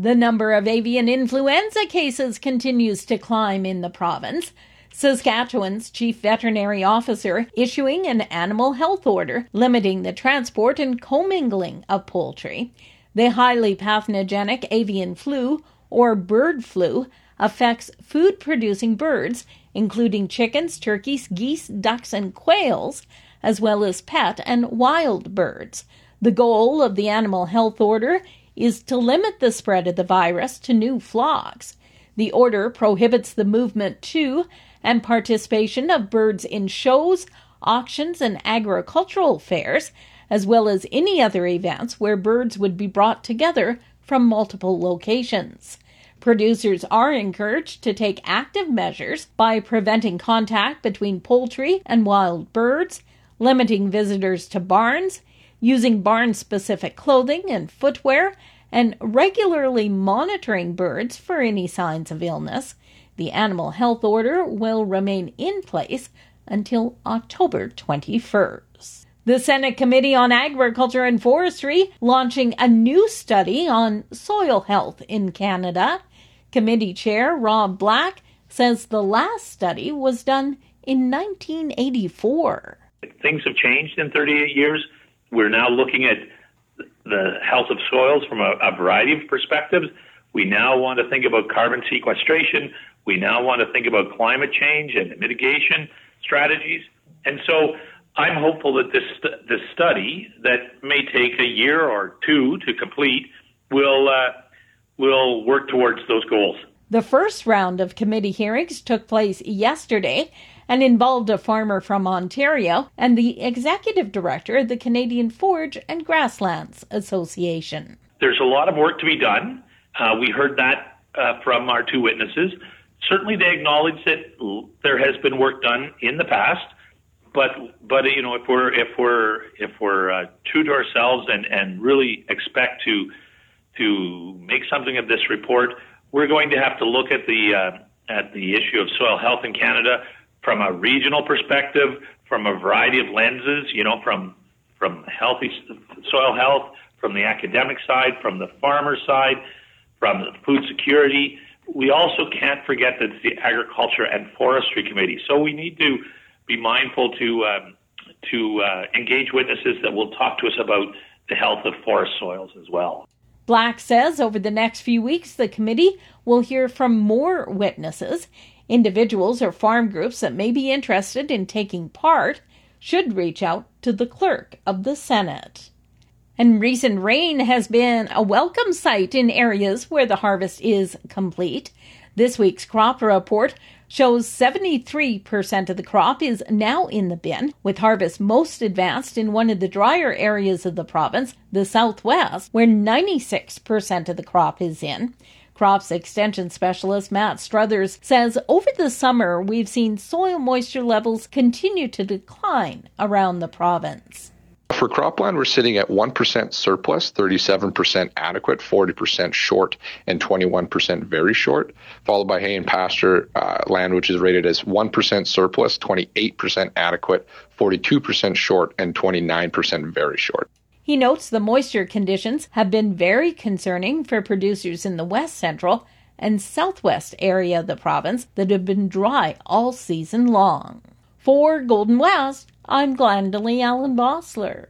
The number of avian influenza cases continues to climb in the province. Saskatchewan's chief veterinary officer issuing an animal health order limiting the transport and commingling of poultry. The highly pathogenic avian flu, or bird flu, affects food producing birds, including chickens, turkeys, geese, ducks, and quails, as well as pet and wild birds. The goal of the animal health order is to limit the spread of the virus to new flocks. The order prohibits the movement to and participation of birds in shows, auctions, and agricultural fairs, as well as any other events where birds would be brought together from multiple locations. Producers are encouraged to take active measures by preventing contact between poultry and wild birds, limiting visitors to barns, using barn specific clothing and footwear, and regularly monitoring birds for any signs of illness. The animal health order will remain in place until October 21st. The Senate Committee on Agriculture and Forestry launching a new study on soil health in Canada. Committee Chair Rob Black says the last study was done in 1984. Things have changed in 38 years. We're now looking at the health of soils from a, a variety of perspectives. We now want to think about carbon sequestration. We now want to think about climate change and mitigation strategies. And so I'm hopeful that this this study that may take a year or two to complete will uh, will work towards those goals. The first round of committee hearings took place yesterday and involved a farmer from Ontario and the executive director of the Canadian Forage and Grasslands Association. There's a lot of work to be done. Uh, we heard that uh, from our two witnesses certainly they acknowledge that there has been work done in the past, but but you know if we're if we're if we're uh, true to ourselves and and really expect to to make something of this report, we're going to have to look at the uh, at the issue of soil health in Canada from a regional perspective, from a variety of lenses. You know, from from healthy soil health, from the academic side, from the farmer side, from food security we also can't forget that it's the Agriculture and Forestry Committee. So we need to be mindful to um, to uh, engage witnesses that will talk to us about the health of forest soils as well. Black says over the next few weeks, the committee will hear from more witnesses. Individuals or farm groups that may be interested in taking part should reach out to the clerk of the Senate. And recent rain has been a welcome sight in areas where the harvest is complete. This week's crop report shows 73% of the crop is now in the bin, with harvest most advanced in one of the drier areas of the province, the southwest, where 96% of the crop is in. Crops extension specialist Matt Struthers says over the summer we've seen soil moisture levels continue to decline around the province. For cropland, we're sitting at 1% surplus, 37% adequate, 40% short, and 21% very short, followed by hay and pasture uh, land, which is rated as 1% surplus, 28% adequate, 42% short, and 29% very short. He notes the moisture conditions have been very concerning for producers in the west central and southwest area of the province that have been dry all season long. For Golden West, I'm Glendalee Allen Bossler.